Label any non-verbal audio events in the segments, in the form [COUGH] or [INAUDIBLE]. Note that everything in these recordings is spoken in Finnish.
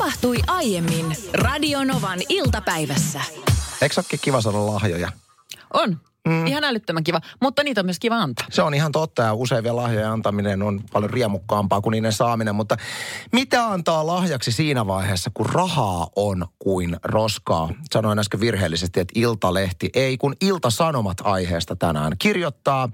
Tapahtui aiemmin Radionovan iltapäivässä. Eikö kiva saada lahjoja? On. Mm. Ihan älyttömän kiva, mutta niitä on myös kiva antaa. Se on ihan totta ja useimpia lahjoja antaminen on paljon riemukkaampaa kuin niiden saaminen. Mutta mitä antaa lahjaksi siinä vaiheessa, kun rahaa on kuin roskaa? Sanoin äsken virheellisesti, että Iltalehti ei, kun Ilta-Sanomat aiheesta tänään kirjoittaa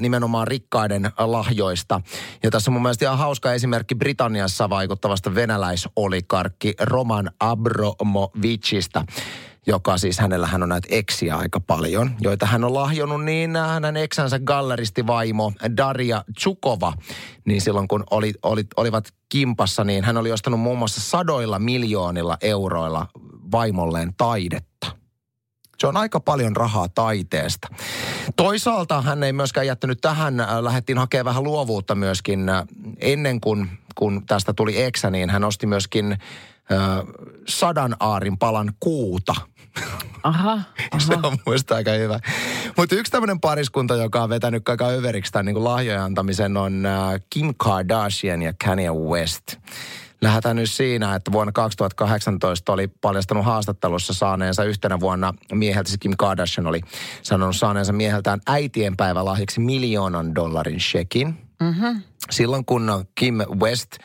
nimenomaan rikkaiden lahjoista. Ja tässä on mun mielestä ihan hauska esimerkki Britanniassa vaikuttavasta venäläisolikarkki Roman Abramovicista joka siis hänellä hän on näitä eksiä aika paljon, joita hän on lahjonut, niin hänen eksänsä galleristivaimo Daria Tsukova, niin silloin kun oli, oli, olivat kimpassa, niin hän oli ostanut muun muassa sadoilla miljoonilla euroilla vaimolleen taidetta. Se on aika paljon rahaa taiteesta. Toisaalta hän ei myöskään jättänyt tähän, lähdettiin hakemaan vähän luovuutta myöskin ennen kuin kun tästä tuli eksä, niin hän osti myöskin sadan aarin palan kuuta. Aha, aha. [LAUGHS] Se on muista aika hyvä. Mutta yksi tämmöinen pariskunta, joka on vetänyt aika överiksi tämän niin lahjojen antamisen, on Kim Kardashian ja Kanye West. Lähdetään nyt siinä, että vuonna 2018 oli paljastanut haastattelussa saaneensa yhtenä vuonna mieheltä, siis Kim Kardashian oli sanonut saaneensa mieheltään äitienpäivälahjaksi miljoonan dollarin shekin. Mm-hmm. Silloin kun Kim West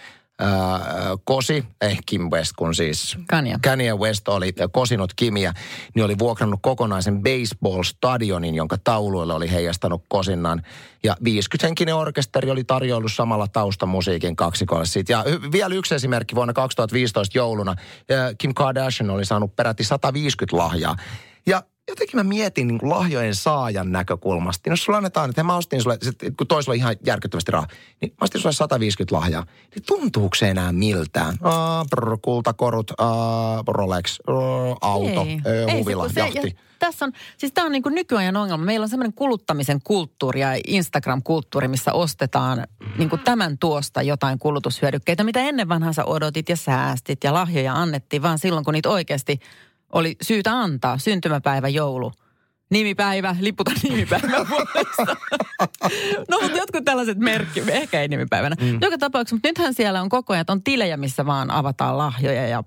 kosi, eh Kim West, kun siis Kanye. Kanye West oli kosinut Kimiä, niin oli vuokrannut kokonaisen baseball-stadionin, jonka tauluille oli heijastanut kosinnan. Ja 50-henkinen orkesteri oli tarjoillut samalla taustamusiikin kaksikolle siitä. Ja vielä yksi esimerkki vuonna 2015 jouluna. Kim Kardashian oli saanut peräti 150 lahjaa. Jotenkin mä mietin niin kuin lahjojen saajan näkökulmasta. Niin jos sulla annetaan, että mä ostin sulle, kun toisella ihan järkyttävästi rahaa, niin mä ostin sulle 150 lahjaa. Niin tuntuuko se enää miltään? Aa, brr, kultakorut, aa, Rolex, aa, auto, Ei. ää, Ei, huvila, kun se- jahti. ja Tässä on, siis tämä on niin nykyajan ongelma. Meillä on semmoinen kuluttamisen kulttuuri ja Instagram-kulttuuri, missä ostetaan niin kuin tämän tuosta jotain kulutushyödykkeitä, mitä ennen vanhan sä odotit ja säästit ja lahjoja annettiin, vaan silloin kun niitä oikeasti oli syytä antaa. Syntymäpäivä, joulu, nimipäivä, liputa nimipäivän [LAUGHS] vuodessa. no mutta jotkut tällaiset merkki, ehkä ei nimipäivänä. Mm. Joka tapauksessa, mutta nythän siellä on koko ajan, on tilejä, missä vaan avataan lahjoja ja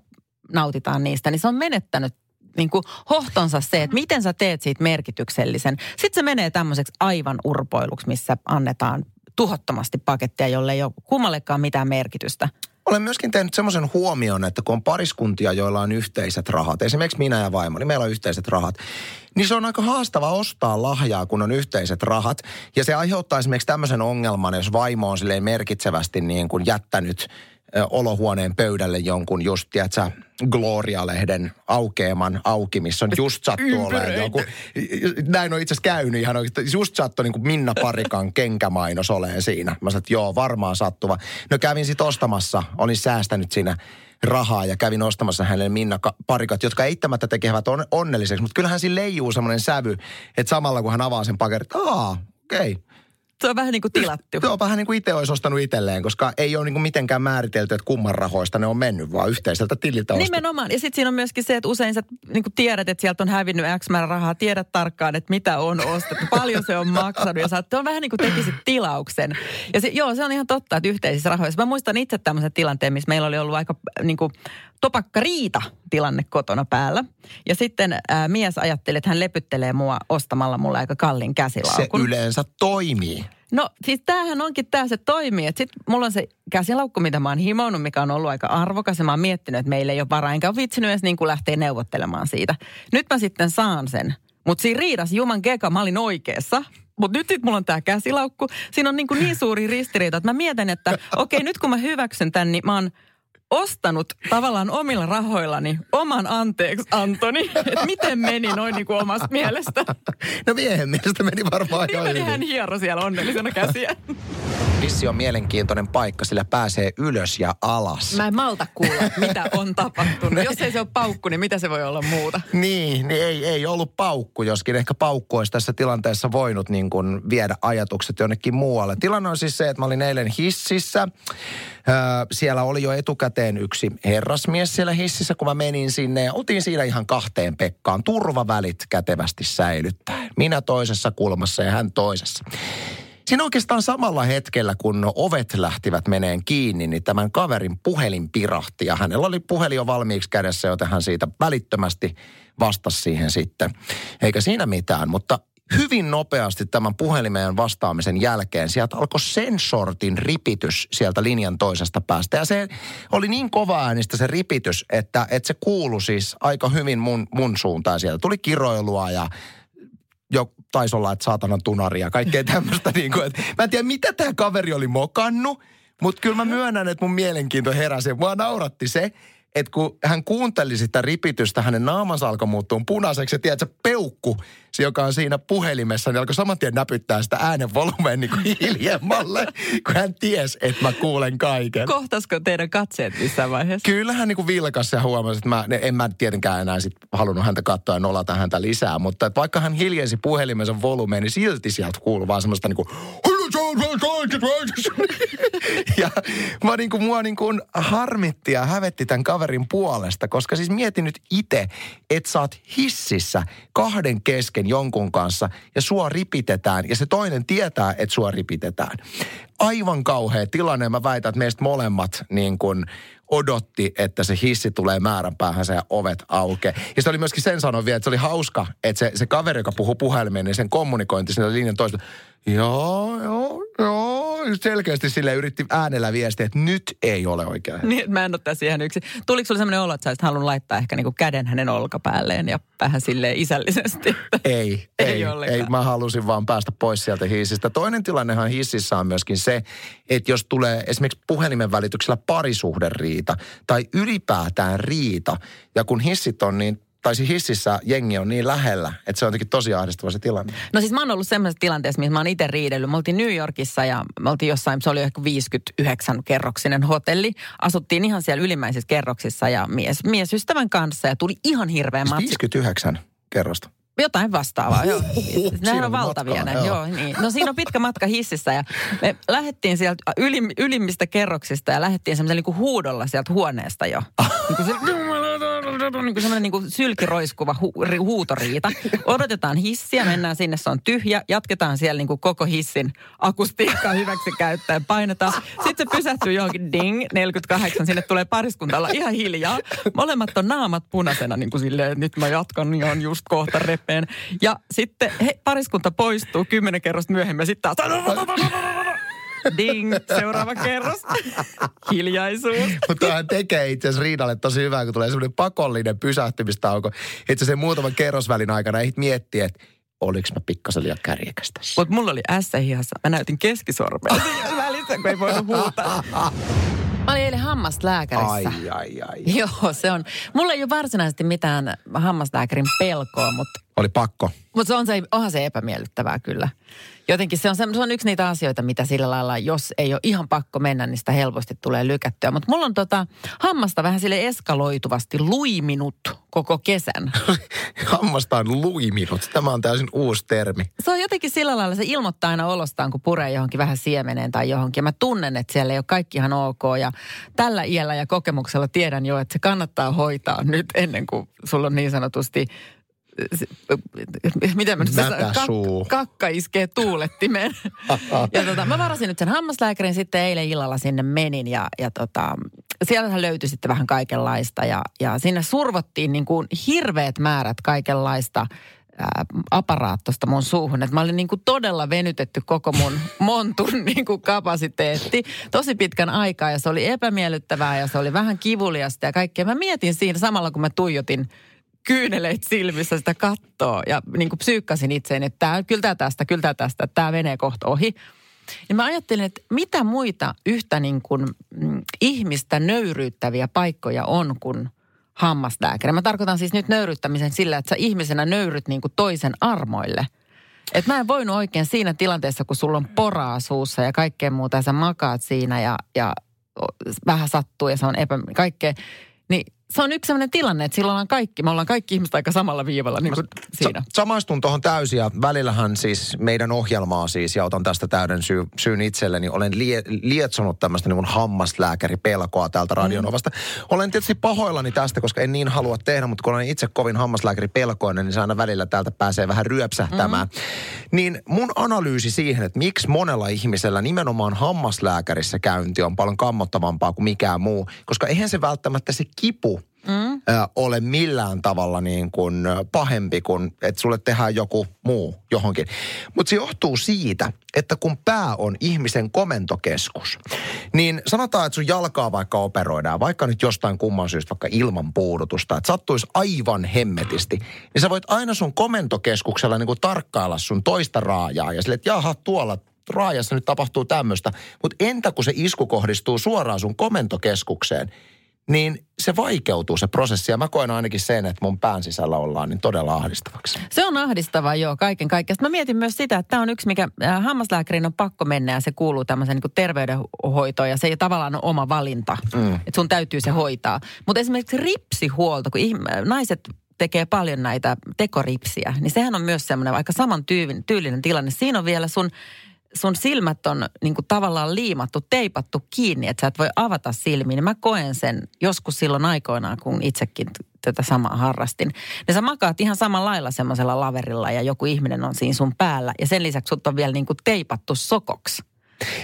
nautitaan niistä, niin se on menettänyt niin kuin hohtonsa se, että miten sä teet siitä merkityksellisen. Sitten se menee tämmöiseksi aivan urpoiluksi, missä annetaan tuhottomasti pakettia, jolle ei ole kummallekaan mitään merkitystä. Olen myöskin tehnyt semmoisen huomion, että kun on pariskuntia, joilla on yhteiset rahat, esimerkiksi minä ja vaimo, niin meillä on yhteiset rahat, niin se on aika haastava ostaa lahjaa, kun on yhteiset rahat. Ja se aiheuttaa esimerkiksi tämmöisen ongelman, jos vaimo on silleen merkitsevästi niin kuin jättänyt olohuoneen pöydälle jonkun just, tiedätkö, Gloria-lehden aukeaman auki, missä on just sattu olemaan joku. Näin on itse asiassa käynyt ihan oikeasti. Just sattui niin kuin Minna Parikan [LAUGHS] kenkämainos oleen siinä. Mä sanoin, että joo, varmaan sattuva. No kävin sit ostamassa, olin säästänyt siinä rahaa ja kävin ostamassa hänelle Minna Ka- Parikat, jotka eittämättä tekevät on, onnelliseksi. Mutta kyllähän siinä leijuu semmoinen sävy, että samalla kun hän avaa sen pakerin, että aa, okei. Okay. Se on vähän niin kuin tilattu. Tuo on vähän niin kuin itse olisi ostanut itselleen, koska ei ole niin kuin mitenkään määritelty, että kumman rahoista ne on mennyt, vaan yhteiseltä tililtä ostettu. Nimenomaan. Ja sitten siinä on myöskin se, että usein sä niin kuin tiedät, että sieltä on hävinnyt X määrä rahaa. Tiedät tarkkaan, että mitä on ostettu, paljon se on maksanut. Ja sä on vähän niin kuin tekisit tilauksen. Ja se, joo, se on ihan totta, että yhteisissä rahoissa. Mä muistan itse tämmöisen tilanteen, missä meillä oli ollut aika niin kuin topakka riita tilanne kotona päällä. Ja sitten ää, mies ajatteli, että hän lepyttelee mua ostamalla mulle aika kallin Se käsilaukun. yleensä toimii. No siis tämähän onkin tämä se toimii, sitten mulla on se käsilaukku, mitä mä oon himoinut, mikä on ollut aika arvokas ja mä oon miettinyt, että meillä ei ole varaa, enkä ole vitsinyt edes niin kuin lähteä neuvottelemaan siitä. Nyt mä sitten saan sen, mutta siinä riidas Juman Keka, mä olin oikeassa. Mutta nyt sitten mulla on tämä käsilaukku. Siinä on niin, kuin niin suuri ristiriita, että mä mietin, että [LAUGHS] okei, nyt kun mä hyväksyn tämän, niin mä oon ostanut tavallaan omilla rahoillani oman anteeksi Antoni. Että miten meni noin niin kuin omasta mielestä. [LAUGHS] No miehen mielestä meni varmaan Niin meni hän hiero siellä onnellisena käsiä. Vissi on mielenkiintoinen paikka, sillä pääsee ylös ja alas. Mä en malta kuulla, mitä on tapahtunut. Jos ei se ole paukku, niin mitä se voi olla muuta? Niin, niin ei, ei ollut paukku, joskin ehkä paukku olisi tässä tilanteessa voinut niin kuin viedä ajatukset jonnekin muualle. Tilanne on siis se, että mä olin eilen hississä. Siellä oli jo etukäteen yksi herrasmies siellä hississä, kun mä menin sinne. Ja oltiin siinä ihan kahteen Pekkaan. Turvavälit kätevästi säilyttäen. Minä toisessa kulmassa ja hän toisessa. Siinä oikeastaan samalla hetkellä, kun ovet lähtivät meneen kiinni, niin tämän kaverin puhelin pirahti. Ja hänellä oli puhelin jo valmiiksi kädessä, joten hän siitä välittömästi vastasi siihen sitten. Eikä siinä mitään, mutta hyvin nopeasti tämän puhelimeen vastaamisen jälkeen sieltä alkoi sen sortin ripitys sieltä linjan toisesta päästä. Ja se oli niin kova äänistä se ripitys, että, että se kuului siis aika hyvin mun, mun suuntaan. Sieltä tuli kiroilua ja jo taisi olla, että saatanan tunari ja kaikkea tämmöistä. [LAUGHS] niin kuin, että mä en tiedä, mitä tämä kaveri oli mokannut, mutta kyllä mä myönnän, että mun mielenkiinto heräsi. Mua nauratti se, että kun hän kuunteli sitä ripitystä, hänen naamansa alkoi muuttua punaiseksi ja tiedätkö, peukku, se joka on siinä puhelimessa, niin alkoi saman tien näpyttää sitä äänen volumeen niin kuin hiljemmalle, kun hän ties, että mä kuulen kaiken. Kohtasko teidän katseet missään vaiheessa? Kyllä hän niin kuin vilkas ja huomasi, että mä, en mä tietenkään enää sit halunnut häntä katsoa ja nolata häntä lisää, mutta että vaikka hän hiljensi puhelimensa volumeen, niin silti sieltä kuuluu vaan semmoista niin kuin [LAUGHS] ja mä niin kuin, mua niin kuin harmitti ja hävetti tämän kaverin puolesta, koska siis mietin nyt itse, että sä oot hississä kahden kesken jonkun kanssa ja sua ripitetään ja se toinen tietää, että sua ripitetään. Aivan kauhea tilanne. Mä väitän, että meistä molemmat niin kuin odotti, että se hissi tulee määränpäähän ja ovet auke. Ja se oli myöskin sen sanon vielä, että se oli hauska, että se, se kaveri, joka puhuu puhelimeen, niin sen kommunikointi sinne linjan toista. Joo, joo, joo. Selkeästi sille yritti äänellä viestiä, että nyt ei ole oikein. Niin, mä en ole siihen yksi. Tuliko sulle sellainen olo, että sä olisit halunnut laittaa ehkä niinku käden hänen olkapäälleen ja vähän silleen isällisesti? Ei, ei, ei, ei. Mä halusin vaan päästä pois sieltä hissistä. Toinen tilannehan hississä on myöskin se, että jos tulee esimerkiksi puhelimen välityksellä parisuhderiita tai ylipäätään riita, ja kun hissit on niin tai siis hississä jengi on niin lähellä, että se on jotenkin tosi ahdistava se tilanne. No siis mä oon ollut semmoisessa tilanteessa, missä mä oon itse riidellyt. Me oltiin New Yorkissa ja me oltiin jossain, se oli ehkä 59 kerroksinen hotelli. Asuttiin ihan siellä ylimmäisissä kerroksissa ja mies, miesystävän kanssa ja tuli ihan hirveä matsi. 59 kerrosta? Jotain vastaavaa, joo. [LAUGHS] Nehän on valtavia ne, joo. joo niin. No siinä on pitkä matka hississä ja me lähdettiin sieltä ylim, ylimmistä kerroksista ja lähdettiin semmoisella niin huudolla sieltä huoneesta jo. [LAUGHS] niin kuin se, niin kuin semmoinen niin kuin sylkiroiskuva hu, huutoriita. Odotetaan hissiä, mennään sinne, se on tyhjä. Jatketaan siellä niin kuin koko hissin akustiikkaa hyväksi käyttäen. Painetaan. Sitten se pysähtyy johonkin ding, 48. Sinne tulee pariskunta olla ihan hiljaa. Molemmat on naamat punaisena niin kuin silleen, että nyt mä jatkan niin on just kohta repeen. Ja sitten he, pariskunta poistuu kymmenen kerrosta myöhemmin. Sitten taas Ding, seuraava kerros. Hiljaisuus. Mutta hän tekee itse asiassa Riinalle tosi hyvää, kun tulee semmoinen pakollinen pysähtymistauko. Että se muutaman kerrosvälin aikana ehdit miettiä, että oliko mä pikkasen liian kärjekäs tässä. Mutta mulla oli ässä hihassa. Mä näytin keskisormea [LAUGHS] välissä, kun ei voinut huutaa. Mä olin eilen hammaslääkärissä. Ai, ai, ai. Joo, se on. Mulla ei ole varsinaisesti mitään hammaslääkärin pelkoa, mutta... Oli pakko. Mutta se on se, onhan se epämiellyttävää kyllä jotenkin se on, se on yksi niitä asioita, mitä sillä lailla, jos ei ole ihan pakko mennä, niin sitä helposti tulee lykättyä. Mutta mulla on tota hammasta vähän sille eskaloituvasti luiminut koko kesän. [LAUGHS] hammasta on luiminut. Tämä on täysin uusi termi. Se on jotenkin sillä lailla, se ilmoittaa aina olostaan, kun puree johonkin vähän siemeneen tai johonkin. Ja mä tunnen, että siellä ei ole kaikki ihan ok. Ja tällä iällä ja kokemuksella tiedän jo, että se kannattaa hoitaa nyt ennen kuin sulla on niin sanotusti miten mä nyt kak, kakka iskee tuulettimeen. [LAUGHS] ja tota, mä varasin nyt sen hammaslääkärin sitten eilen illalla sinne menin ja, ja tota, sieltähän löytyi sitten vähän kaikenlaista ja, ja sinne survottiin niin kuin hirveät määrät kaikenlaista ää, aparaattosta mun suuhun. Että mä olin niin kuin todella venytetty koko mun [LAUGHS] montun niin kuin kapasiteetti tosi pitkän aikaa ja se oli epämiellyttävää ja se oli vähän kivuliasta ja kaikkea. Mä mietin siinä samalla, kun mä tuijotin kyyneleet silmissä sitä kattoa ja niin kuin psyykkasin itseäni, että tää, kyllä tämä tästä, kyllä tämä tästä, tämä menee kohta ohi. Ja mä ajattelin, että mitä muita yhtä niin kuin, mm, ihmistä nöyryyttäviä paikkoja on kuin hammaslääkäri. Mä tarkoitan siis nyt nöyryyttämisen sillä, että sä ihmisenä nöyryt niin kuin toisen armoille. että mä en voinut oikein siinä tilanteessa, kun sulla on poraa suussa ja kaikkea muuta ja sä makaat siinä ja, ja vähän sattuu ja se on epä... Kaikkea, niin se on yksi sellainen tilanne, että silloin ollaan kaikki, me ollaan kaikki ihmiset aika samalla viivalla niin kuin siinä. Sa- samaistun tuohon täysin ja välillähän siis meidän ohjelmaa siis, ja otan tästä täyden syy, syyn itselleni, olen lie, lietsonut tämmöistä niin hammaslääkäripelkoa täältä Radionovasta. Mm. Olen tietysti pahoillani tästä, koska en niin halua tehdä, mutta kun olen itse kovin hammaslääkäripelkoinen, niin se aina välillä täältä pääsee vähän ryöpsähtämään. Mm. Niin mun analyysi siihen, että miksi monella ihmisellä nimenomaan hammaslääkärissä käynti on paljon kammottavampaa kuin mikään muu, koska eihän se välttämättä se kipu mm. ö, ole millään tavalla niin kuin pahempi kuin, että sulle tehdään joku muu johonkin. Mutta se johtuu siitä, että kun pää on ihmisen komentokeskus, niin sanotaan, että sun jalkaa vaikka operoidaan, vaikka nyt jostain kumman syystä vaikka ilman puudutusta, että sattuisi aivan hemmetisti, niin sä voit aina sun komentokeskuksella niin kuin tarkkailla sun toista raajaa ja sille, että jaha, tuolla raajassa nyt tapahtuu tämmöistä. Mutta entä kun se isku kohdistuu suoraan sun komentokeskukseen, niin se vaikeutuu se prosessi. Ja mä koen ainakin sen, että mun pään sisällä ollaan niin todella ahdistavaksi. Se on ahdistava joo, kaiken kaikkiaan. Mä mietin myös sitä, että tämä on yksi, mikä äh, hammaslääkärin on pakko mennä ja se kuuluu tämmöiseen niin terveydenhoitoon ja se ei tavallaan ole oma valinta, mm. että sun täytyy se hoitaa. Mutta esimerkiksi ripsihuolto, kun ihm- naiset tekee paljon näitä tekoripsiä, niin sehän on myös semmoinen aika saman tyylinen tilanne. Siinä on vielä sun sun silmät on niin kuin tavallaan liimattu, teipattu kiinni, että sä et voi avata silmiä, niin mä koen sen joskus silloin aikoinaan, kun itsekin tätä samaa harrastin. Ja sä makaat ihan samalla lailla semmoisella laverilla ja joku ihminen on siinä sun päällä ja sen lisäksi sut on vielä niin kuin teipattu sokoksi.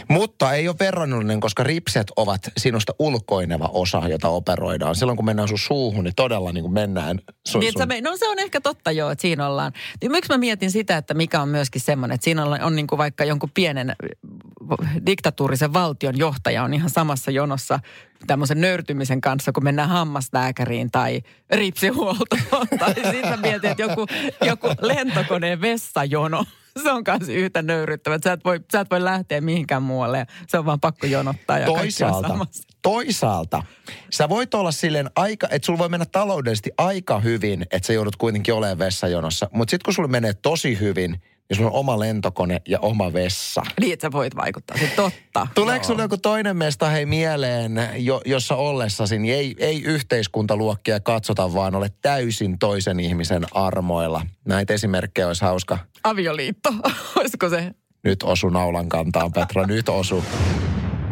Mutta ei ole verrannollinen, koska ripset ovat sinusta ulkoineva osa, jota operoidaan. Silloin kun mennään sun suuhun, niin todella niin kuin mennään sun, niin, sun... Me, no se on ehkä totta joo, että siinä ollaan. Niin miksi mä mietin sitä, että mikä on myöskin semmoinen, että siinä on, on niin kuin vaikka jonkun pienen diktatuurisen valtion johtaja on ihan samassa jonossa tämmöisen nöyrtymisen kanssa, kun mennään hammaslääkäriin tai ripsihuoltoon. [LAUGHS] tai sitten mietin, että joku, joku lentokoneen vessajono se on kanssa yhtä nöyryttävä. Sä et, voi, sä et voi lähteä mihinkään muualle. Se on vaan pakko jonottaa ja toisaalta, toisaalta, sä voit olla silleen aika, että sulla voi mennä taloudellisesti aika hyvin, että sä joudut kuitenkin olemaan vessajonossa. Mutta sitten kun sulla menee tosi hyvin, sulla on oma lentokone ja oma vessa. Niin, että sä voit vaikuttaa. Se totta. [LAUGHS] Tuleeko sulla joku toinen mesta hei mieleen, jo, jossa ollessasi, niin ei, ei yhteiskuntaluokkia katsota, vaan ole täysin toisen ihmisen armoilla. Näitä esimerkkejä olisi hauska. Avioliitto, [LAUGHS] olisiko se? Nyt osu naulan kantaan, Petra, nyt osu.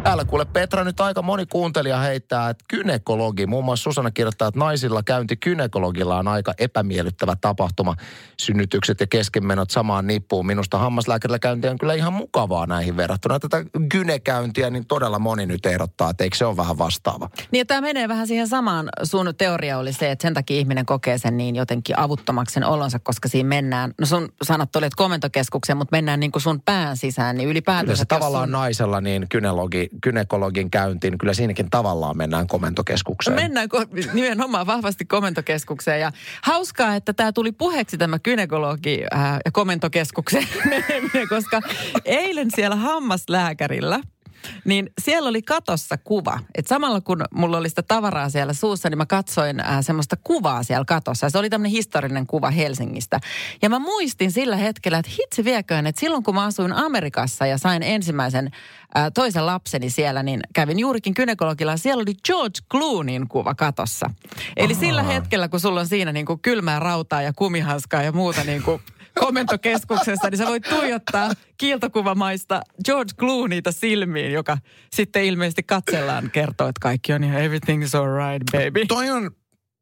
Täällä kuule Petra nyt aika moni kuuntelija heittää, että kynekologi, muun muassa Susanna kirjoittaa, että naisilla käynti kynekologilla on aika epämiellyttävä tapahtuma. Synnytykset ja keskenmenot samaan nippuun. Minusta hammaslääkärillä käynti on kyllä ihan mukavaa näihin verrattuna. Tätä gynekäyntiä niin todella moni nyt ehdottaa, että eikö se ole vähän vastaava? Niin tämä menee vähän siihen samaan. Sun teoria oli se, että sen takia ihminen kokee sen niin jotenkin avuttomaksi sen olonsa, koska siinä mennään, no sun sanat oli, että komentokeskukseen, mutta mennään niin kuin sun pään sisään, niin ylipäätään. Kyllä se tavallaan sun... naisella niin kynelogi, kynekologin käyntiin, niin kyllä siinäkin tavallaan mennään komentokeskukseen. Mennään ko- nimenomaan vahvasti komentokeskukseen ja hauskaa, että tämä tuli puheeksi tämä kynekologi äh, ja komentokeskukseen [LAUGHS] koska eilen siellä hammaslääkärillä – niin siellä oli katossa kuva. Et samalla kun mulla oli sitä tavaraa siellä suussa, niin mä katsoin äh, semmoista kuvaa siellä katossa. Se oli tämmöinen historiallinen kuva Helsingistä. Ja mä muistin sillä hetkellä, että hitsi vieköön, että silloin kun mä asuin Amerikassa ja sain ensimmäisen äh, toisen lapseni siellä, niin kävin juurikin kynekologilla. Siellä oli George Clooneyn kuva katossa. Eli Aha. sillä hetkellä, kun sulla on siinä niin kuin kylmää rautaa ja kumihanskaa ja muuta niin kuin komentokeskuksessa, niin sä voit tuijottaa kiiltokuvamaista George Clooneyta silmiin, joka sitten ilmeisesti katsellaan kertoo, että kaikki on ihan everything's alright, baby. Toi on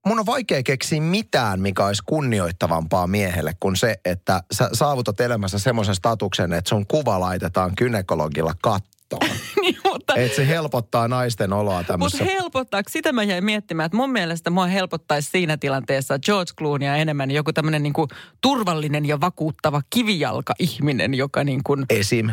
mun on vaikea keksiä mitään, mikä olisi kunnioittavampaa miehelle kuin se, että sä saavutat elämässä semmoisen statuksen, että sun kuva laitetaan kynekologilla kattoon [LAUGHS] niin, mutta... Et se helpottaa naisten oloa tämmössä. Mutta helpottaako? Sitä mä jäin miettimään, että mun mielestä mua helpottaisi siinä tilanteessa George Clooneya enemmän joku tämmöinen niinku turvallinen ja vakuuttava kivijalka-ihminen, joka niin kuin... Esim.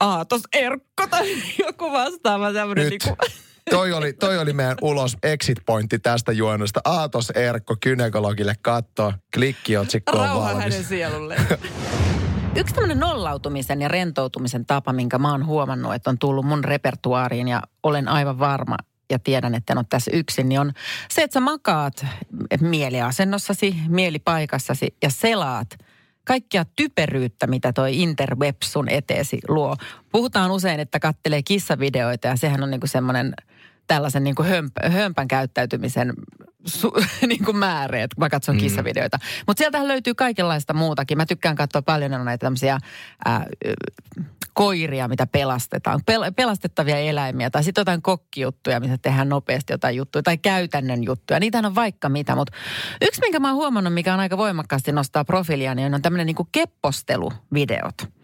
Aatos Erkko tai [LAUGHS] joku vastaava tämmöinen Nyt. Niinku... [LAUGHS] Toi oli, toi oli meidän ulos exit pointti tästä juonnosta. Aatos Erkko kynekologille katto, klikkiotsikko on Rauha valmis. hänen sielulleen. [LAUGHS] Yksi tämmöinen nollautumisen ja rentoutumisen tapa, minkä mä oon huomannut, että on tullut mun repertuaariin ja olen aivan varma ja tiedän, että en ole tässä yksin, niin on se, että sä makaat mieliasennossasi, mielipaikassasi ja selaat kaikkia typeryyttä, mitä toi interweb sun eteesi luo. Puhutaan usein, että kattelee kissavideoita ja sehän on niinku semmoinen tällaisen niin hömp, hömpän käyttäytymisen su, [LAUGHS] niin kuin määreet, kun mä katson mm. kissavideoita. Mutta sieltähän löytyy kaikenlaista muutakin. Mä tykkään katsoa paljon näitä tämmöisiä koiria, mitä pelastetaan. Pel, pelastettavia eläimiä tai sitten jotain kokkijuttuja, missä tehdään nopeasti jotain juttuja tai käytännön juttuja. Niitähän on vaikka mitä, mutta yksi, minkä mä oon huomannut, mikä on aika voimakkaasti nostaa profiilia, niin on tämmöinen niin kuin kepposteluvideot.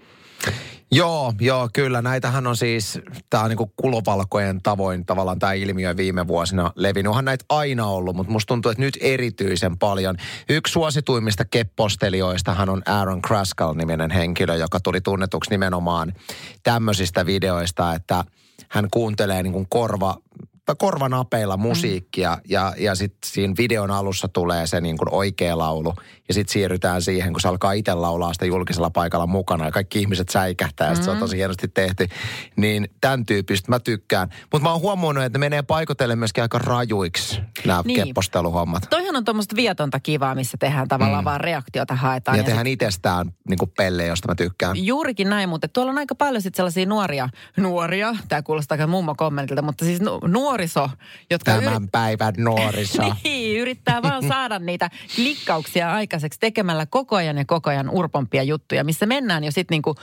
Joo, joo, kyllä. Näitähän on siis, tämä on niin kulopalkojen tavoin tavallaan tämä ilmiö viime vuosina levinnyt. Onhan näitä aina ollut, mutta musta tuntuu, että nyt erityisen paljon. Yksi suosituimmista keppostelijoista on Aaron Kraskal-niminen henkilö, joka tuli tunnetuksi nimenomaan tämmöisistä videoista, että hän kuuntelee niin kuin korva korvanapeilla musiikkia mm. ja, ja sitten siinä videon alussa tulee se niin kuin oikea laulu. Ja sitten siirrytään siihen, kun se alkaa itse laulaa sitä julkisella paikalla mukana ja kaikki ihmiset säikähtää ja mm. se on mm. tosi hienosti tehty. Niin tämän tyyppistä mä tykkään. Mutta mä oon huomannut, että ne menee paikotelle myöskin aika rajuiksi nämä niin. kepposteluhommat. Toihan on tuommoista vietonta kivaa, missä tehdaan tavallaan mm. vaan reaktiota haetaan. Ja, ja tehdään sit... itsestään niin kuin pelle, josta mä tykkään. Juurikin näin, mutta tuolla on aika paljon sitten sellaisia nuoria, nuoria, tämä kuulostaa aika mummo kommentilta, mutta siis nu- nuoriso, jotka... Tämän yrit... päivän nuoriso. [LAUGHS] niin, yrittää vaan saada niitä klikkauksia aikaiseksi tekemällä koko ajan ja koko ajan urpompia juttuja, missä mennään jo sitten niinku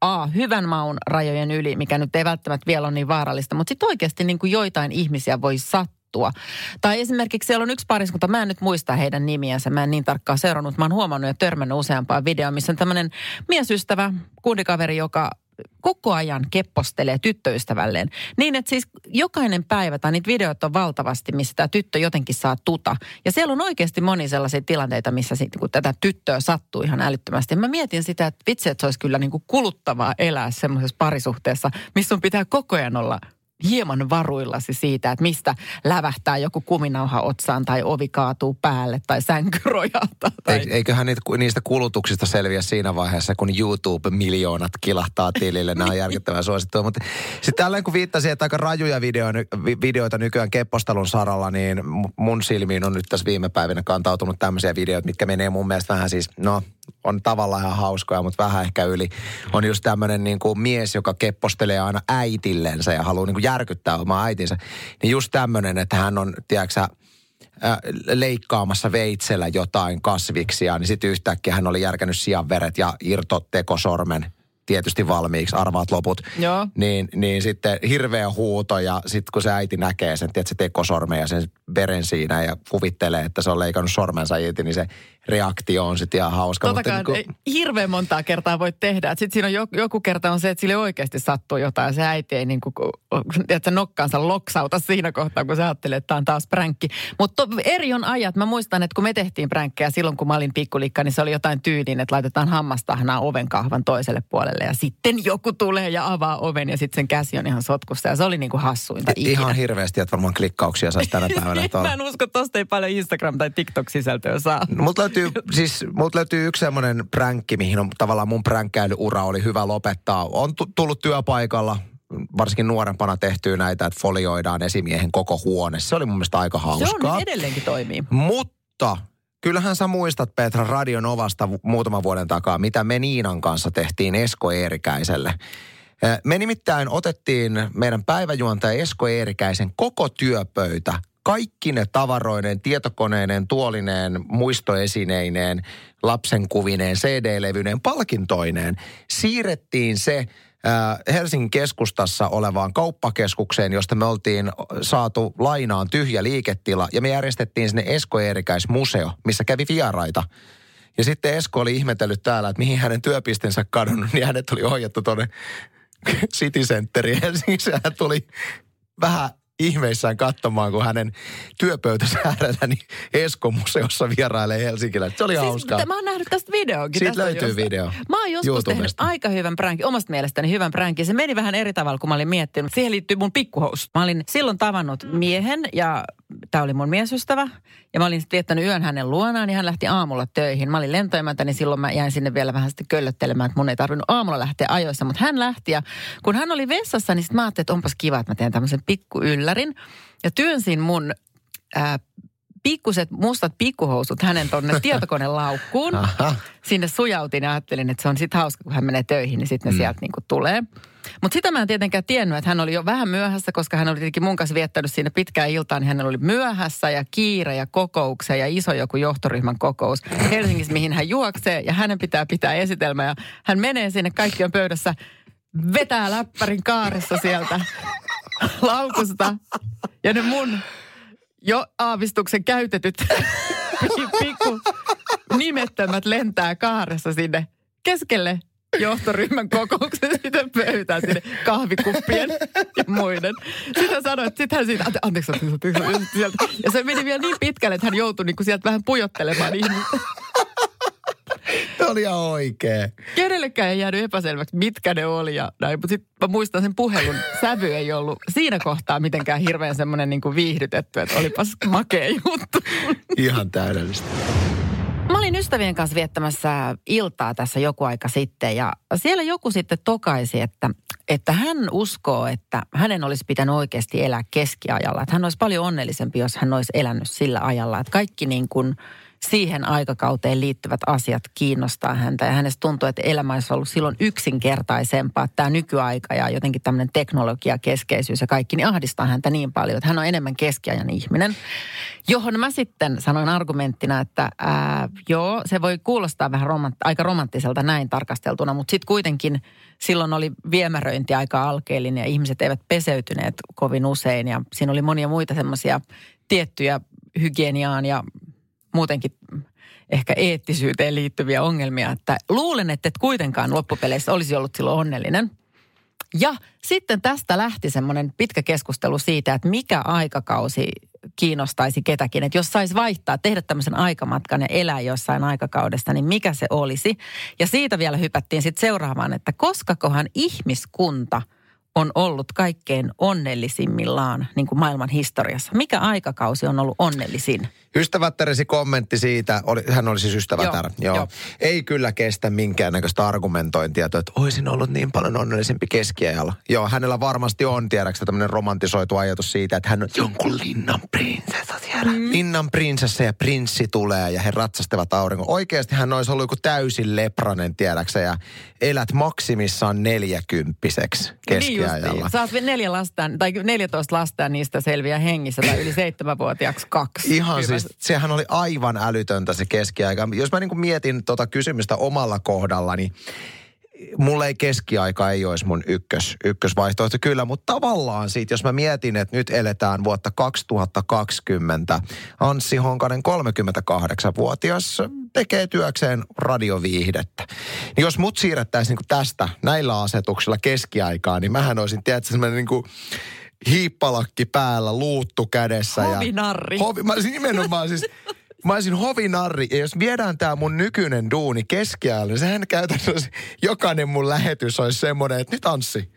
A, hyvän maun rajojen yli, mikä nyt ei välttämättä vielä ole niin vaarallista, mutta sitten oikeasti niin kuin joitain ihmisiä voi sattua. Tai esimerkiksi siellä on yksi pariskunta, mä en nyt muista heidän nimiänsä, mä en niin tarkkaan seurannut, mä oon huomannut ja törmännyt useampaa videoa, missä on tämmöinen miesystävä, kundikaveri, joka koko ajan keppostelee tyttöystävälleen. Niin, että siis jokainen päivä, tai niitä videoita on valtavasti, missä tämä tyttö jotenkin saa tuta. Ja siellä on oikeasti moni sellaisia tilanteita, missä sit, kun tätä tyttöä sattuu ihan älyttömästi. Mä mietin sitä, että vitsi, että se olisi kyllä niin kuin kuluttavaa elää semmoisessa parisuhteessa, missä sun pitää koko ajan olla hieman varuillasi siitä, että mistä lävähtää joku kuminauha otsaan tai ovi kaatuu päälle tai sänky rojahtaa. Tai... Eiköhän niistä kulutuksista selviä siinä vaiheessa, kun YouTube-miljoonat kilahtaa tilille. Nämä on järkyttävän suosittua. Mutta sitten tällä kun viittasin, että aika rajuja video, videoita nykyään keppostelun saralla, niin mun silmiin on nyt tässä viime päivinä kantautunut tämmöisiä videoita, mitkä menee mun mielestä vähän siis, no on tavallaan ihan hauskoja, mutta vähän ehkä yli. On just tämmöinen niin kuin mies, joka keppostelee aina äitillensä ja haluaa niin kuin järkyttää omaa äitinsä. Niin just tämmöinen, että hän on, tiedätkö leikkaamassa veitsellä jotain kasviksia, niin sitten yhtäkkiä hän oli järkännyt sian veret ja irtotekosormen tietysti valmiiksi, arvaat loput. Joo. Niin, niin sitten hirveä huuto ja sitten kun se äiti näkee sen, tiedät, se tekosormen ja sen veren siinä ja kuvittelee, että se on leikannut sormensa irti, niin se reaktio on sitten ihan hauska. Totakaan mutta niin kuin... hirveän montaa kertaa voi tehdä. Sitten siinä on joku, joku kerta on se, että sille oikeasti sattuu jotain. Se äiti ei niin kuin, että nokkaansa loksauta siinä kohtaa, kun se ajattelee, että tämä on taas pränkki. Mutta eri on ajat. Mä muistan, että kun me tehtiin pränkkejä silloin, kun mä olin pikkulikka, niin se oli jotain tyyliin, että laitetaan hammastahnaa oven kahvan toiselle puolelle. Ja sitten joku tulee ja avaa oven ja sitten sen käsi on ihan sotkussa. Ja se oli niin kuin hassuinta ikinä. Ihan hirveästi, että varmaan klikkauksia saisi tänä [LAUGHS] päivänä. mä en usko, että tosta ei paljon Instagram- tai TikTok-sisältöä saa. No, mutta löytyy, siis multa löytyy yksi semmoinen pränkki, mihin on tavallaan mun pränkkäilyura oli hyvä lopettaa. On tullut työpaikalla, varsinkin nuorempana tehtyä näitä, että folioidaan esimiehen koko huone. Se oli mun mielestä aika hauskaa. Se on, edelleenkin toimii. Mutta kyllähän sä muistat Petra Radion Ovasta muutaman vuoden takaa, mitä me Niinan kanssa tehtiin Esko Eerikäiselle. Me nimittäin otettiin meidän päiväjuontaja Esko Eerikäisen koko työpöytä kaikki ne tavaroineen, tietokoneineen, tuolineen, muistoesineineen, lapsen kuvineen, CD-levyneen, palkintoineen siirrettiin se Helsingin keskustassa olevaan kauppakeskukseen, josta me oltiin saatu lainaan tyhjä liiketila ja me järjestettiin sinne Esko Eerikäis museo, missä kävi vieraita. Ja sitten Esko oli ihmetellyt täällä, että mihin hänen työpistensä kadonnut, niin hänet oli ohjattu tuonne [LAUGHS] City Centeriin Helsingissä. Hän tuli vähän ihmeissään katsomaan, kun hänen työpöytänsä äärellä niin Esko-museossa vierailee Helsinkillä. Se oli siis, hauskaa. Mä oon nähnyt tästä videokin. Siitä löytyy josta. video. Mä oon joskus tehnyt aika hyvän pränkin, omasta mielestäni hyvän pränkin. Se meni vähän eri tavalla, kun mä olin miettinyt. Siihen liittyy mun pikkuhous. Mä olin silloin tavannut miehen ja tämä oli mun miesystävä. Ja mä olin sitten viettänyt yön hänen luonaan ja hän lähti aamulla töihin. Mä olin lentoimäntä, niin silloin mä jäin sinne vielä vähän sitten köllöttelemään, että mun ei tarvinnut aamulla lähteä ajoissa. Mutta hän lähti ja kun hän oli vessassa, niin sitten mä ajattelin, että onpas kiva, että mä teen tämmöisen pikku yllärin. Ja työnsin mun ää, pikkuset mustat pikkuhousut hänen tonne [LAUGHS] tietokonelaukkuun. Sinne sujautin ja ajattelin, että se on sitten hauska, kun hän menee töihin, niin sitten ne mm. sieltä niinku tulee. Mutta sitä mä en tietenkään tiennyt, että hän oli jo vähän myöhässä, koska hän oli tietenkin mun kanssa viettänyt siinä pitkään iltaan, niin hän oli myöhässä ja kiire ja kokouksia ja iso joku johtoryhmän kokous Helsingissä, mihin hän juoksee ja hänen pitää pitää esitelmä ja hän menee sinne, kaikki on pöydässä, vetää läppärin kaaressa sieltä [LAUGHS] laukusta ja ne mun jo aavistuksen käytetyt [LAUGHS] pikku nimettömät lentää kaaressa sinne keskelle johtoryhmän kokouksen sitten pöytään sinne kahvikuppien ja muiden. Sitten sanoi, että sitten hän siitä, ante, anteeksi, anteeksi, anteeksi, sieltä. Ja se meni vielä niin pitkälle, että hän joutui niin kuin sieltä vähän pujottelemaan ihmistä. Oli ihan oikee. Kenellekään ei jäänyt epäselväksi, mitkä ne oli ja näin. Mutta sitten mä muistan sen puhelun sävy ei ollut siinä kohtaa mitenkään hirveän semmoinen niin viihdytetty, että olipas makea juttu. Ihan täydellistä. Mä olin ystävien kanssa viettämässä iltaa tässä joku aika sitten ja siellä joku sitten tokaisi, että, että hän uskoo, että hänen olisi pitänyt oikeasti elää keskiajalla. Että hän olisi paljon onnellisempi, jos hän olisi elänyt sillä ajalla. Että kaikki niin kuin siihen aikakauteen liittyvät asiat kiinnostaa häntä. Ja hänestä tuntuu, että elämä olisi ollut silloin yksinkertaisempaa. Tämä nykyaika ja jotenkin tämmöinen teknologiakeskeisyys ja kaikki, niin ahdistaa häntä niin paljon, että hän on enemmän keskiajan ihminen. Johon mä sitten sanoin argumenttina, että ää, joo, se voi kuulostaa vähän romant- aika romanttiselta näin tarkasteltuna, mutta sitten kuitenkin silloin oli viemäröinti aika alkeellinen ja ihmiset eivät peseytyneet kovin usein. Ja siinä oli monia muita semmoisia tiettyjä hygieniaan ja muutenkin ehkä eettisyyteen liittyviä ongelmia, että luulen, että et kuitenkaan loppupeleissä olisi ollut silloin onnellinen. Ja sitten tästä lähti semmoinen pitkä keskustelu siitä, että mikä aikakausi kiinnostaisi ketäkin. Että jos saisi vaihtaa, tehdä tämmöisen aikamatkan ja elää jossain aikakaudesta, niin mikä se olisi. Ja siitä vielä hypättiin sitten seuraavaan, että koskakohan ihmiskunta – on ollut kaikkein onnellisimmillaan niin kuin maailman historiassa? Mikä aikakausi on ollut onnellisin? Ystävättäresi kommentti siitä, oli, hän oli siis ystävätär, joo, joo. joo. ei kyllä kestä minkäännäköistä argumentointia, että olisin ollut niin paljon onnellisempi keskiajalla. Joo, hänellä varmasti on, tiedäksä, tämmöinen romantisoitu ajatus siitä, että hän on jonkun linnan prinsessa siellä. Mm. Linnan prinsessa ja prinssi tulee ja he ratsastavat aurinko. Oikeasti hän olisi ollut joku täysin lepranen, tiedäksä, ja elät maksimissaan neljäkymppiseksi keskiajalla. Niin Saat neljä lasta, tai 14 lasta ja niistä selviää hengissä tai yli seitsemänvuotiaaksi kaksi. Ihan Hyvä. siis, sehän oli aivan älytöntä se keskiaika. Jos mä niin kuin mietin tuota kysymystä omalla kohdallani, niin mulle ei keskiaika ei olisi mun ykkös, ykkösvaihtoehto kyllä, mutta tavallaan siitä, jos mä mietin, että nyt eletään vuotta 2020, Anssi Honkanen 38-vuotias tekee työkseen radioviihdettä. Niin jos mut siirrettäisiin niin tästä näillä asetuksilla keskiaikaa, niin mähän olisin, tiedätkö, semmoinen niin kuin hiippalakki päällä, luuttu kädessä. Hovinarri. Ja, hovi, mä olisin nimenomaan siis Mä olisin hovinarri, ja jos viedään tämä mun nykyinen duuni keskiajalle, niin sehän käytännössä jokainen mun lähetys olisi semmoinen, että nyt Anssi,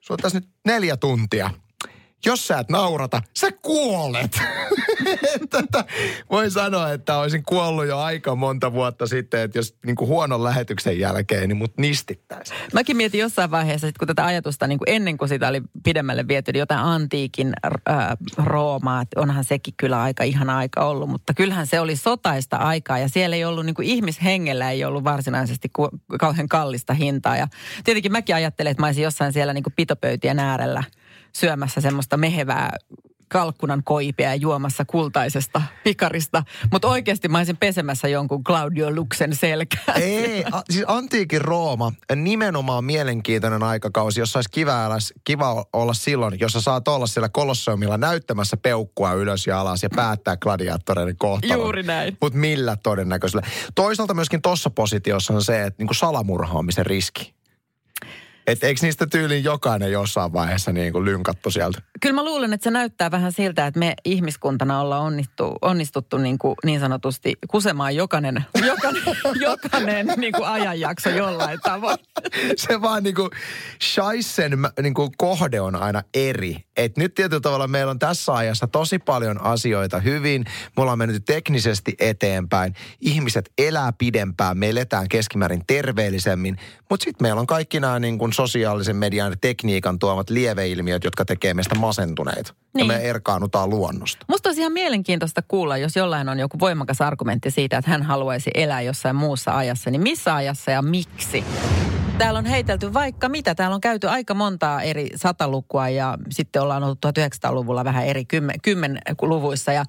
sulla tässä nyt neljä tuntia – jos sä et naurata, sä kuolet. [LAUGHS] Tätä voin sanoa, että olisin kuollut jo aika monta vuotta sitten, että jos niin kuin huonon lähetyksen jälkeen, niin mut nistittäisiin. Mäkin mietin jossain vaiheessa, kun tätä ajatusta niin kuin ennen kuin sitä oli pidemmälle viety, niin jotain antiikin äh, Roomaa, että onhan sekin kyllä aika ihana aika ollut, mutta kyllähän se oli sotaista aikaa ja siellä ei ollut niin kuin ihmishengellä ei ollut varsinaisesti kauhean kallista hintaa ja tietenkin mäkin ajattelen, että mä olisin jossain siellä niin kuin pitopöytien äärellä – syömässä semmoista mehevää kalkkunan koipea juomassa kultaisesta pikarista. Mutta oikeasti mä olisin pesemässä jonkun Claudio Luxen selkää. Ei, a, siis antiikin Rooma, nimenomaan mielenkiintoinen aikakausi, jossa olisi kiva, kiva olla silloin, jossa saat olla siellä kolosseumilla näyttämässä peukkua ylös ja alas ja päättää gladiaattoreiden kohtalon. Juuri näin. Mutta millä todennäköisellä. Toisaalta myöskin tuossa positiossa on se, että niinku salamurhaamisen riski. Et eikö niistä tyylin jokainen jossain vaiheessa niin kuin lynkattu sieltä? Kyllä mä luulen, että se näyttää vähän siltä, että me ihmiskuntana ollaan onnittu, onnistuttu niin, kuin niin sanotusti kusemaan jokainen, jokainen, [LAUGHS] jokainen niin kuin ajanjakso jollain tavoin. Se vaan niin kuin Scheissen niin kuin kohde on aina eri. Et nyt tietyllä tavalla meillä on tässä ajassa tosi paljon asioita hyvin. Me ollaan mennyt teknisesti eteenpäin. Ihmiset elää pidempään, me eletään keskimäärin terveellisemmin. Mutta sitten meillä on kaikki nämä niin kuin sosiaalisen median tekniikan tuomat lieveilmiöt, jotka tekee meistä masentuneita. Niin. Ja me erkaannutaan luonnosta. Musta olisi ihan mielenkiintoista kuulla, jos jollain on joku voimakas argumentti siitä, että hän haluaisi elää jossain muussa ajassa, niin missä ajassa ja miksi? Täällä on heitelty vaikka mitä. Täällä on käyty aika montaa eri satalukua ja sitten ollaan ollut 1900-luvulla vähän eri kymmen, kymmenluvuissa. Ja,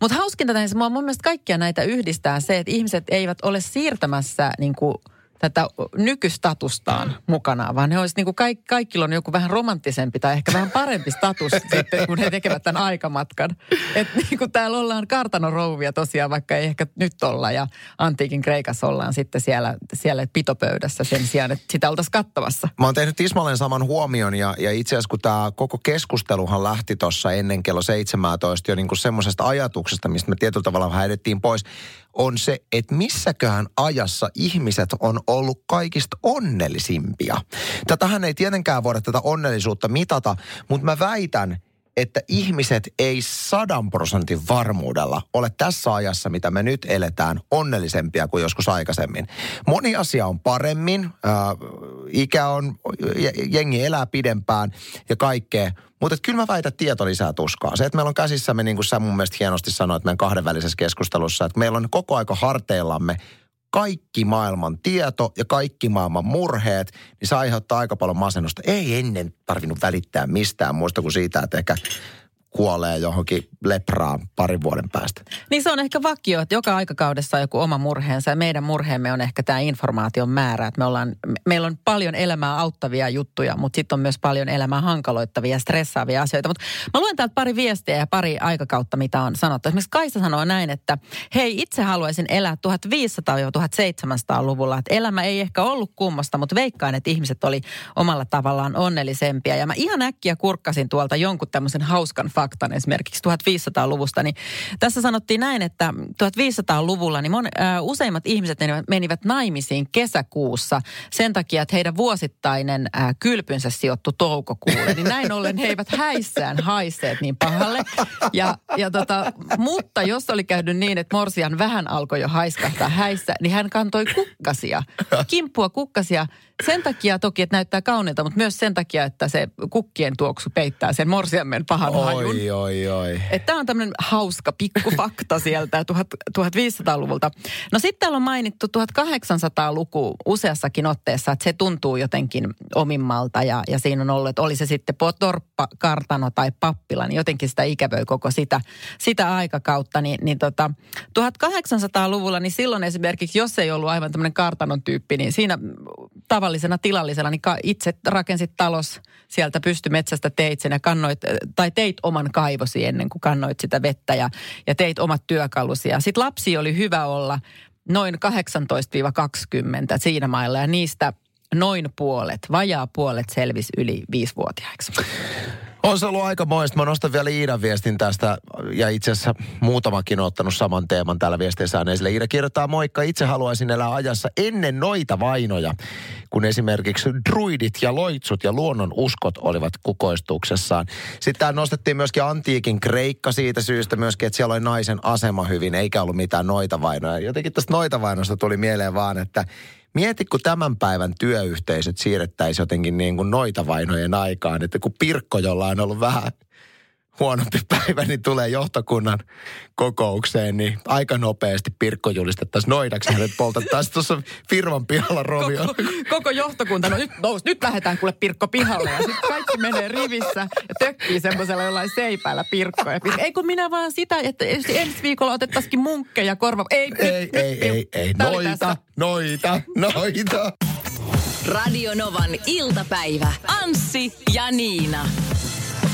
mutta hauskinta näissä, mun mielestä kaikkia näitä yhdistää se, että ihmiset eivät ole siirtämässä niin kuin – tätä nykystatustaan mukanaan, vaan ne olisi niin kuin kaikki, kaikilla on joku vähän romanttisempi tai ehkä vähän parempi status [LAUGHS] sitten, kun he tekevät tämän aikamatkan. Että niin kuin täällä ollaan kartanorouvia tosiaan, vaikka ei ehkä nyt olla ja antiikin Kreikassa ollaan sitten siellä, siellä pitopöydässä sen sijaan, että sitä oltaisiin kattavassa. Mä oon tehnyt Ismalleen saman huomion ja, ja itse asiassa kun tämä koko keskusteluhan lähti tuossa ennen kello 17 jo niin kuin semmoisesta ajatuksesta, mistä me tietyllä tavalla vähän edettiin pois, on se, että missäköhän ajassa ihmiset on ollut kaikista onnellisimpia. Tätähän ei tietenkään voida tätä onnellisuutta mitata, mutta mä väitän, että ihmiset ei sadan prosentin varmuudella ole tässä ajassa, mitä me nyt eletään, onnellisempia kuin joskus aikaisemmin. Moni asia on paremmin, äh, ikä on, jengi elää pidempään ja kaikkea, mutta kyllä mä väitän, että tieto lisää tuskaa. Se, että meillä on käsissämme, niin kuin sä mun mielestä hienosti sanoit meidän kahdenvälisessä keskustelussa, että meillä on koko aika harteillamme kaikki maailman tieto ja kaikki maailman murheet, niin se aiheuttaa aika paljon masennusta. Ei ennen tarvinnut välittää mistään muusta kuin siitä, että ehkä kuolee johonkin lepraan parin vuoden päästä. Niin se on ehkä vakio, että joka aikakaudessa on joku oma murheensa ja meidän murheemme on ehkä tämä informaation määrä. Että me ollaan, meillä on paljon elämää auttavia juttuja, mutta sitten on myös paljon elämää hankaloittavia ja stressaavia asioita. Mutta mä luen täältä pari viestiä ja pari aikakautta, mitä on sanottu. Esimerkiksi Kaisa sanoo näin, että hei itse haluaisin elää 1500-1700-luvulla. Että elämä ei ehkä ollut kummasta, mutta veikkaan, että ihmiset oli omalla tavallaan onnellisempia. Ja mä ihan äkkiä kurkkasin tuolta jonkun tämmöisen hauskan faktan esimerkiksi 1500-luvusta, niin tässä sanottiin näin, että 1500-luvulla niin mon, äh, useimmat ihmiset menivät, menivät naimisiin kesäkuussa sen takia, että heidän vuosittainen äh, kylpynsä sijoittu toukokuulle. Niin näin ollen he eivät häissään haiseet niin pahalle. Ja, ja tota, mutta jos oli käynyt niin, että Morsian vähän alkoi jo haiskahtaa häissä, niin hän kantoi kukkasia, [LAUGHS] kimppua kukkasia sen takia toki, että näyttää kauniilta, mutta myös sen takia, että se kukkien tuoksu peittää sen morsiammen pahan oi, hajun. Oi, oi, oi. Tämä on tämmöinen hauska pikkufakta sieltä 1500-luvulta. No sitten täällä on mainittu 1800-luku useassakin otteessa, että se tuntuu jotenkin omimmalta ja, ja siinä on ollut, että oli se sitten torppa, kartano tai pappila, niin jotenkin sitä ikävöi koko sitä, sitä aikakautta. Niin, niin tota, 1800-luvulla, niin silloin esimerkiksi, jos ei ollut aivan tämmöinen kartanon tyyppi, niin siinä tavallisena tilallisena, niin itse rakensit talos sieltä pystymetsästä teit sen ja kannoit, tai teit oman kaivosi ennen kuin kannoit sitä vettä ja, ja teit omat työkalusi. Ja sitten lapsi oli hyvä olla noin 18-20 siinä mailla ja niistä noin puolet, vajaa puolet selvisi yli viisivuotiaiksi. On se ollut aika moista. Mä nostan vielä Iidan viestin tästä, ja itse asiassa muutamakin on ottanut saman teeman täällä viesteissä esille. Iida kirjoittaa, moikka, itse haluaisin elää ajassa ennen noita vainoja, kun esimerkiksi druidit ja loitsut ja luonnon uskot olivat kukoistuksessaan. Sitten täällä nostettiin myöskin antiikin Kreikka siitä syystä myöskin, että siellä oli naisen asema hyvin, eikä ollut mitään noita vainoja. Jotenkin tästä noita vainosta tuli mieleen vaan, että Mieti, kun tämän päivän työyhteisöt siirrettäisiin jotenkin niin kuin noita vainojen aikaan, että kun Pirkko, jolla on ollut vähän huonompi [LAUGHS] päivä, niin tulee johtokunnan kokoukseen, niin aika nopeasti Pirkko julistettaisiin noidaksi, hänet poltettaisiin tuossa firman pihalla rovio. Koko, koko johtokunta, no nyt, nous, nyt lähdetään kuule Pirkko pihalle ja sitten kaikki menee rivissä ja tökkii semmoisella jollain seipäällä Pirkkoja. Ei kun minä vaan sitä, että ensi viikolla otettaisikin munkkeja korva. Ei, ei, nyt, ei, nyt, ei, ei, noita, noita, noita. Radio Novan iltapäivä. Anssi ja Niina.